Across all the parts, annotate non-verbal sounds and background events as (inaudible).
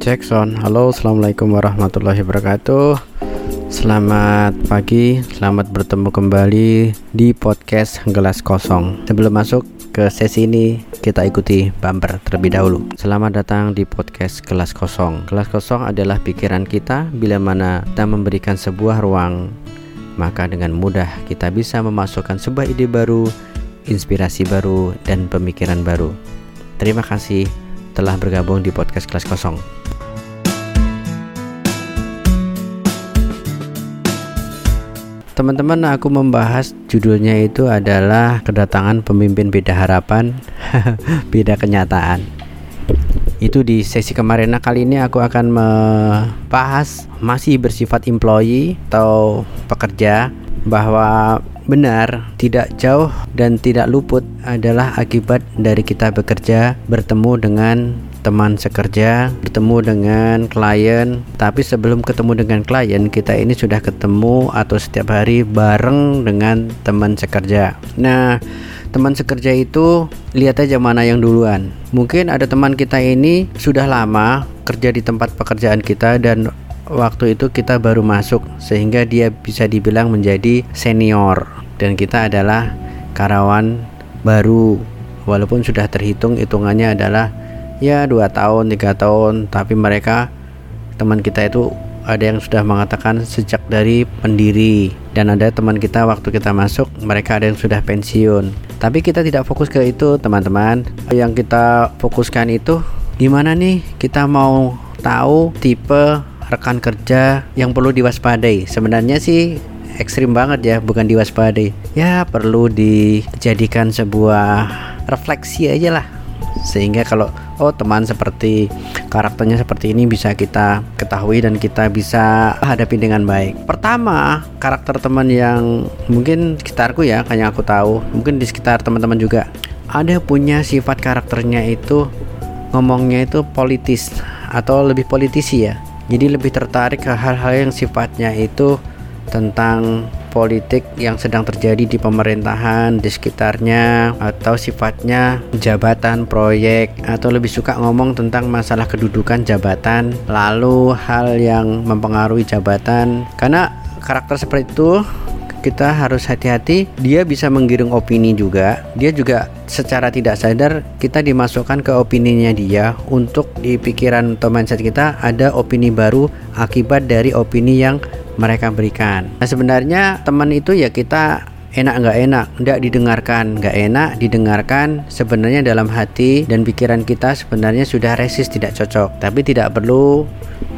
Sound. Halo, assalamualaikum warahmatullahi wabarakatuh. Selamat pagi, selamat bertemu kembali di podcast Gelas Kosong. Sebelum masuk ke sesi ini, kita ikuti bumper terlebih dahulu. Selamat datang di podcast Gelas Kosong. Gelas Kosong adalah pikiran kita bila mana kita memberikan sebuah ruang, maka dengan mudah kita bisa memasukkan sebuah ide baru, inspirasi baru, dan pemikiran baru. Terima kasih telah bergabung di podcast Kelas Kosong. Teman-teman, aku membahas judulnya itu adalah kedatangan pemimpin beda harapan, (laughs) beda kenyataan. Itu di sesi kemarin. Nah, kali ini aku akan membahas masih bersifat employee atau pekerja bahwa benar tidak jauh dan tidak luput adalah akibat dari kita bekerja bertemu dengan teman sekerja, bertemu dengan klien. Tapi sebelum ketemu dengan klien, kita ini sudah ketemu atau setiap hari bareng dengan teman sekerja. Nah, teman sekerja itu lihat aja mana yang duluan. Mungkin ada teman kita ini sudah lama kerja di tempat pekerjaan kita dan waktu itu kita baru masuk sehingga dia bisa dibilang menjadi senior dan kita adalah karyawan baru walaupun sudah terhitung hitungannya adalah ya dua tahun tiga tahun. Tapi mereka teman kita itu ada yang sudah mengatakan sejak dari pendiri. Dan ada teman kita waktu kita masuk mereka ada yang sudah pensiun. Tapi kita tidak fokus ke itu teman-teman. Yang kita fokuskan itu gimana nih kita mau tahu tipe rekan kerja yang perlu diwaspadai? Sebenarnya sih ekstrim banget ya bukan diwaspadai. Ya perlu dijadikan sebuah refleksi aja lah. Sehingga kalau oh teman seperti karakternya seperti ini bisa kita ketahui dan kita bisa hadapi dengan baik. Pertama, karakter teman yang mungkin sekitarku ya, kayak aku tahu, mungkin di sekitar teman-teman juga ada punya sifat karakternya itu ngomongnya itu politis atau lebih politisi ya. Jadi lebih tertarik ke hal-hal yang sifatnya itu tentang politik yang sedang terjadi di pemerintahan di sekitarnya atau sifatnya jabatan proyek atau lebih suka ngomong tentang masalah kedudukan jabatan. Lalu hal yang mempengaruhi jabatan. Karena karakter seperti itu kita harus hati-hati. Dia bisa menggiring opini juga. Dia juga secara tidak sadar kita dimasukkan ke opininya dia. Untuk di pikiran atau mindset kita ada opini baru akibat dari opini yang mereka berikan. Nah sebenarnya teman itu ya kita enak nggak enak, nggak didengarkan, nggak enak didengarkan. Sebenarnya dalam hati dan pikiran kita sebenarnya sudah resis tidak cocok, tapi tidak perlu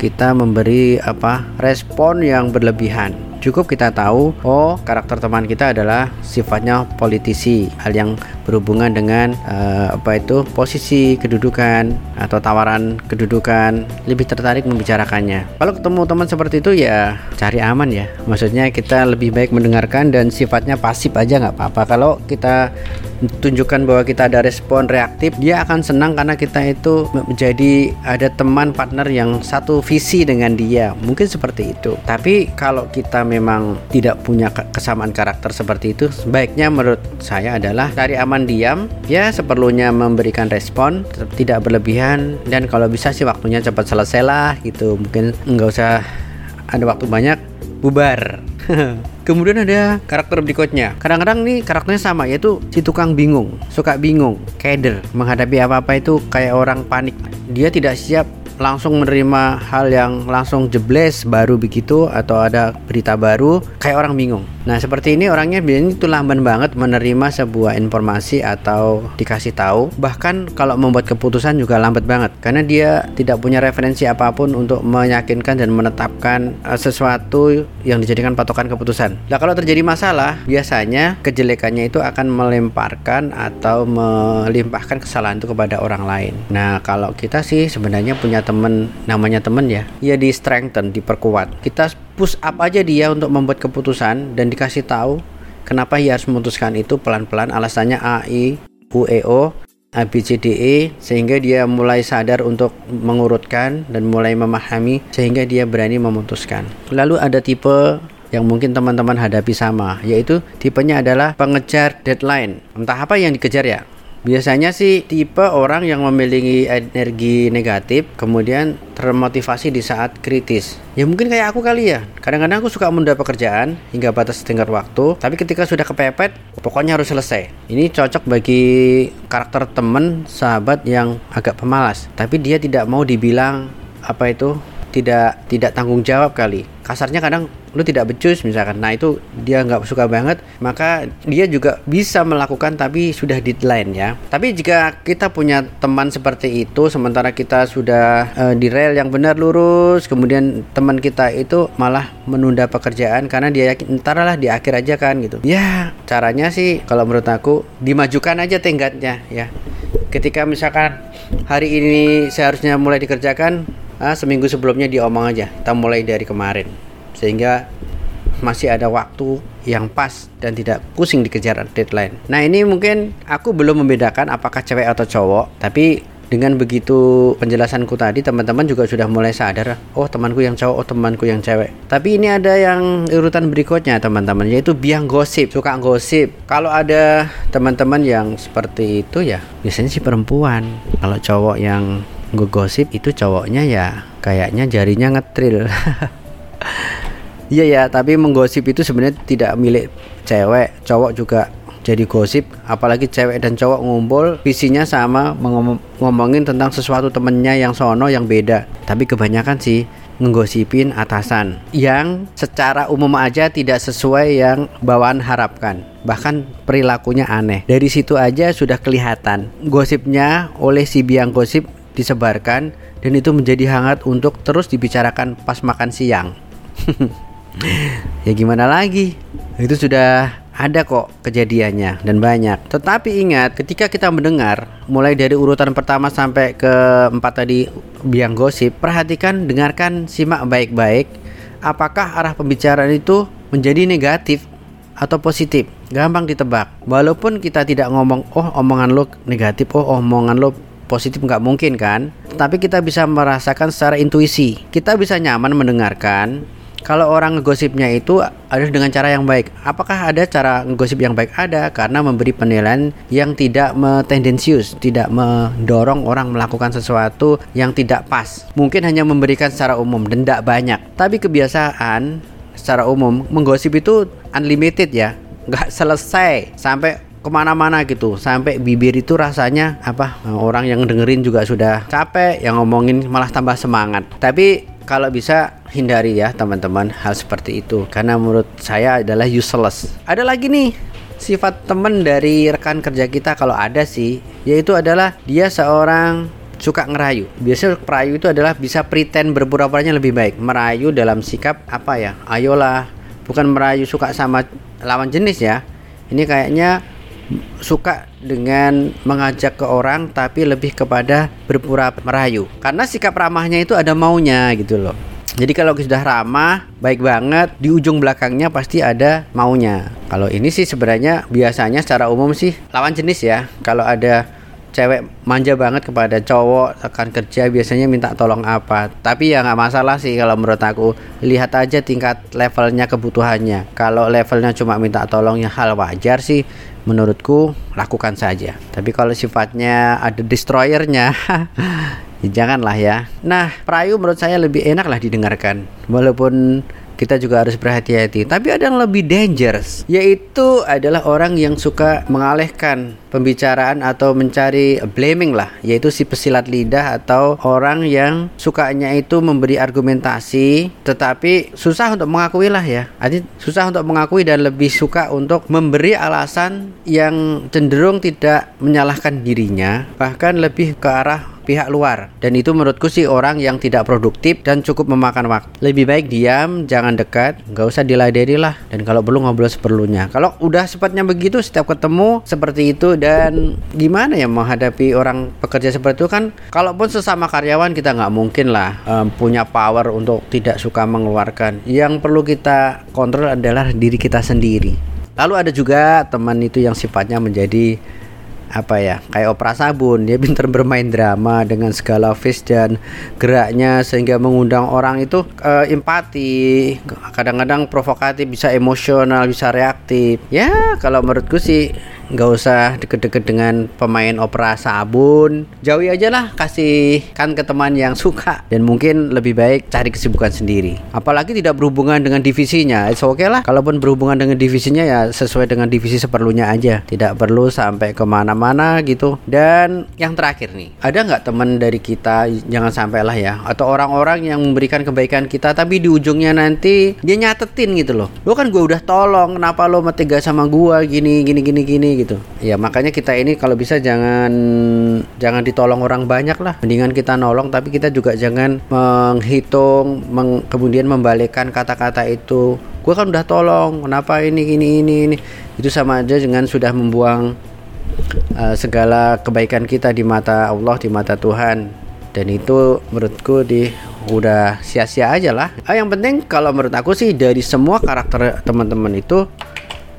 kita memberi apa respon yang berlebihan cukup kita tahu oh karakter teman kita adalah sifatnya politisi. Hal yang berhubungan dengan uh, apa itu posisi kedudukan atau tawaran kedudukan. Lebih tertarik membicarakannya. Kalau ketemu teman seperti itu ya cari aman ya. Maksudnya kita lebih baik mendengarkan dan sifatnya pasif aja nggak apa-apa. Kalau kita tunjukkan bahwa kita ada respon reaktif dia akan senang karena kita itu menjadi ada teman partner yang satu visi dengan dia. Mungkin seperti itu. Tapi kalau kita memang tidak punya kesamaan karakter seperti itu sebaiknya menurut saya adalah cari aman diam ya seperlunya memberikan respon tidak berlebihan dan kalau bisa sih waktunya cepat selesai lah gitu mungkin nggak usah ada waktu banyak bubar (laughs) Kemudian ada karakter berikutnya. Kadang-kadang nih karakternya sama yaitu si tukang bingung, suka bingung, keder, menghadapi apa-apa itu kayak orang panik. Dia tidak siap langsung menerima hal yang langsung jebles baru begitu atau ada berita baru kayak orang bingung. Nah seperti ini orangnya biasanya itu lamban banget menerima sebuah informasi atau dikasih tahu. Bahkan kalau membuat keputusan juga lambat banget karena dia tidak punya referensi apa pun untuk meyakinkan dan menetapkan uh, sesuatu yang dijadikan patokan keputusan. Nah kalau terjadi masalah biasanya kejelekannya itu akan melemparkan atau melimpahkan kesalahan itu kepada orang lain. Nah kalau kita sih sebenarnya punya teman namanya teman ya ya di strengthen diperkuat kita push up aja dia untuk membuat keputusan dan dikasih tahu kenapa ia harus memutuskan itu pelan-pelan. Alasannya A I U E O A B C D E sehingga dia mulai sadar untuk mengurutkan dan mulai memahami sehingga dia berani memutuskan. Lalu ada tipe yang mungkin teman-teman hadapi sama yaitu tipenya adalah pengejar deadline. Entah apa yang dikejar ya Biasanya sih tipe orang yang memiliki energi negatif kemudian termotivasi di saat kritis. Ya mungkin kayak aku kali ya. Kadang-kadang aku suka menunda pekerjaan hingga batas tenggat waktu, tapi ketika sudah kepepet, pokoknya harus selesai. Ini cocok bagi karakter temen, sahabat yang agak pemalas, tapi dia tidak mau dibilang apa itu tidak tidak tanggung jawab kali. Kasarnya kadang lu tidak becus misalkan. Nah itu dia nggak suka banget maka dia juga bisa melakukan tapi sudah deadline ya. Tapi jika kita punya teman seperti itu sementara kita sudah uh, di rel yang benar lurus kemudian teman kita itu malah menunda pekerjaan karena dia yakin ntar lah di akhir aja kan gitu. Ya caranya sih kalau menurut aku dimajukan aja tenggatnya ya. Ketika misalkan hari ini seharusnya mulai dikerjakan ah, seminggu sebelumnya diomong aja. Kita mulai dari kemarin. Sehingga masih ada waktu yang pas dan tidak pusing dikejar deadline. Nah ini mungkin aku belum membedakan apakah cewek atau cowok, tapi dengan begitu penjelasanku tadi teman-teman juga sudah mulai sadar oh temanku yang cowok oh temanku yang cewek. Tapi ini ada yang urutan berikutnya teman-teman yaitu biang gosip suka gosip. Kalau ada teman-teman yang seperti itu ya biasanya si perempuan. Kalau cowok yang ngegosip itu cowoknya ya kayaknya jarinya ngetril. (laughs) Iya ya tapi menggosip itu sebenarnya tidak milik cewek. Cowok juga jadi gosip apalagi cewek dan cowok ngumpul visinya sama ngom ngomongin tentang sesuatu temennya yang sono yang beda. Tapi kebanyakan sih nggosipin atasan yang secara umum aja tidak sesuai yang bawaan harapkan. Bahkan perilakunya aneh. Dari situ aja sudah kelihatan gosipnya oleh si biang gosip disebarkan dan itu menjadi hangat untuk terus dibicarakan pas makan siang. (laughs) ya gimana lagi? Itu sudah ada kok kejadiannya dan banyak. Tetapi ingat, ketika kita mendengar mulai dari urutan pertama sampai ke empat tadi biang gosip, perhatikan, dengarkan, simak baik-baik. Apakah arah pembicaraan itu menjadi negatif atau positif? Gampang ditebak. Walaupun kita tidak ngomong, oh omongan lo negatif, oh omongan lo positif nggak mungkin kan tapi kita bisa merasakan secara intuisi kita bisa nyaman mendengarkan kalau orang ngegosipnya itu ada dengan cara yang baik. Apakah ada cara ngegosip yang baik? Ada karena memberi penilaian yang tidak tendensius, tidak mendorong orang melakukan sesuatu yang tidak pas. Mungkin hanya memberikan secara umum dan tidak banyak. Tapi kebiasaan secara umum menggosip itu unlimited ya, nggak selesai sampai ke mana-mana gitu sampai bibir itu rasanya apa orang yang dengerin juga sudah capek yang ngomongin malah tambah semangat tapi kalau bisa hindari ya teman-teman hal seperti itu karena menurut saya adalah useless ada lagi nih sifat teman dari rekan kerja kita kalau ada sih yaitu adalah dia seorang suka ngerayu. Biasanya perayu itu adalah bisa pretend berpura-puranya lebih baik. Merayu dalam sikap apa ya? Ayolah, bukan merayu suka sama lawan jenis ya. Ini kayaknya suka dengan mengajak ke orang tapi lebih kepada berpura merayu. Karena sikap ramahnya itu ada maunya gitu loh. Jadi kalau sudah ramah baik banget di ujung belakangnya pasti ada maunya. Kalau ini sih sebenarnya biasanya secara umum sih lawan jenis ya. Kalau ada cewek manja banget kepada cowok akan kerja biasanya minta tolong apa. Tapi ya nggak masalah sih kalau menurut aku. Lihat aja tingkat levelnya kebutuhannya. Kalau levelnya cuma minta tolongnya hal wajar sih. Menurutku lakukan saja. Tapi kalau sifatnya ada destroyernya ya (laughs) janganlah ya. Nah perayu menurut saya lebih enak lah didengarkan. Walaupun kita juga harus berhati-hati. Tapi ada yang lebih dangerous, yaitu adalah orang yang suka mengalihkan pembicaraan atau mencari blaming lah, yaitu si pesilat lidah atau orang yang sukanya itu memberi argumentasi, tetapi susah untuk mengakui lah ya. Artinya susah untuk mengakui dan lebih suka untuk memberi alasan yang cenderung tidak menyalahkan dirinya, bahkan lebih ke arah pihak luar. Dan itu menurutku sih orang yang tidak produktif dan cukup memakan waktu. Lebih baik diam jangan dekat nggak usah diladeni lah. Dan kalau perlu ngobrol seperlunya. Kalau udah sepatnya begitu setiap ketemu seperti itu. Dan gimana ya menghadapi orang pekerja seperti itu kan kalaupun sesama karyawan kita nggak mungkin lah um, punya power untuk tidak suka mengeluarkan. Yang perlu kita kontrol adalah diri kita sendiri. Lalu ada juga teman itu yang sifatnya menjadi apa ya kayak opera sabun. Dia pintar bermain drama dengan segala face dan geraknya sehingga mengundang orang itu uh, empati. Kadang-kadang provokatif bisa emosional bisa reaktif. Ya kalau menurutku sih nggak usah deket-deket dengan pemain opera sabun. Jauhi aja lah kasihkan ke teman yang suka. Dan mungkin lebih baik cari kesibukan sendiri. Apalagi tidak berhubungan dengan divisinya. It's okay lah. Kalaupun berhubungan dengan divisinya ya sesuai dengan divisi seperlunya aja. Tidak perlu sampai ke mana-mana gitu. Dan yang terakhir nih ada nggak teman dari kita jangan sampai lah ya atau orang-orang yang memberikan kebaikan kita tapi di ujungnya nanti dia nyatetin gitu loh. Lo kan gue udah tolong kenapa lo tega sama gue gini gini gini gini gitu. Ya makanya kita ini kalau bisa jangan jangan ditolong orang banyak lah. Mendingan kita nolong tapi kita juga jangan menghitung meng, kemudian membalikkan kata-kata itu. Gue kan udah tolong kenapa ini ini ini ini. Itu sama aja dengan sudah membuang uh, segala kebaikan kita di mata Allah di mata Tuhan. Dan itu menurutku di udah sia-sia aja lah. Ah, yang penting kalau menurut aku sih dari semua karakter teman-teman itu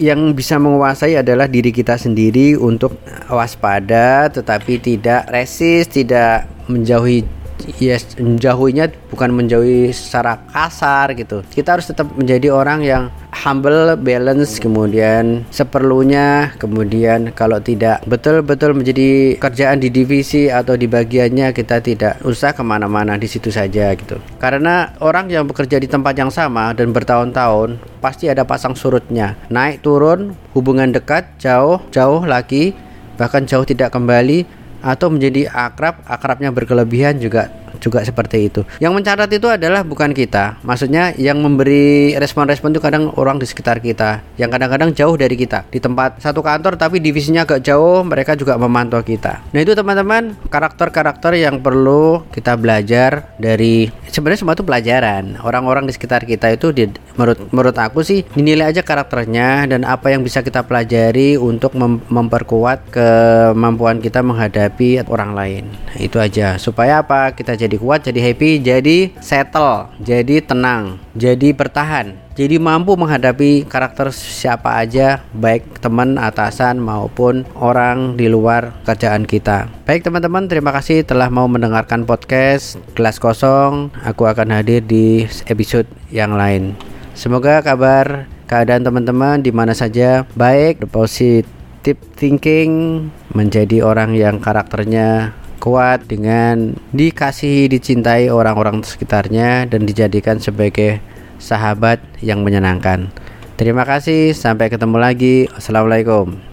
yang bisa menguasai adalah diri kita sendiri untuk waspada tetapi tidak resist, tidak menjauhi yes, menjauhinya bukan menjauhi secara kasar gitu. Kita harus tetap menjadi orang yang humble, balance, kemudian seperlunya, kemudian kalau tidak betul-betul menjadi kerjaan di divisi atau di bagiannya kita tidak usah ke mana-mana di situ saja gitu. Karena orang yang bekerja di tempat yang sama dan bertahun-tahun pasti ada pasang surutnya, naik turun, hubungan dekat, jauh, jauh lagi, bahkan jauh tidak kembali atau menjadi akrab, akrabnya berkelebihan juga juga seperti itu. Yang mencatat itu adalah bukan kita. Maksudnya yang memberi respon-respon itu kadang orang di sekitar kita, yang kadang-kadang jauh dari kita. Di tempat satu kantor tapi divisinya agak jauh, mereka juga memantau kita. Nah, itu teman-teman, karakter-karakter yang perlu kita belajar dari sebenarnya semua itu pelajaran. Orang-orang di sekitar kita itu di, menurut menurut aku sih dinilai aja karakternya dan apa yang bisa kita pelajari untuk mem memperkuat kemampuan kita menghadapi orang lain. Nah, itu aja. Supaya apa? Kita jadi kuat, jadi happy, jadi settle, jadi tenang, jadi bertahan, jadi mampu menghadapi karakter siapa aja, baik teman, atasan maupun orang di luar kerjaan kita. Baik teman-teman, terima kasih telah mau mendengarkan podcast Kelas Kosong. Aku akan hadir di episode yang lain. Semoga kabar keadaan teman-teman di mana saja baik, positive thinking, menjadi orang yang karakternya kuat dengan dikasihi dicintai orang-orang sekitarnya dan dijadikan sebagai sahabat yang menyenangkan. Terima kasih, sampai ketemu lagi. Assalamualaikum.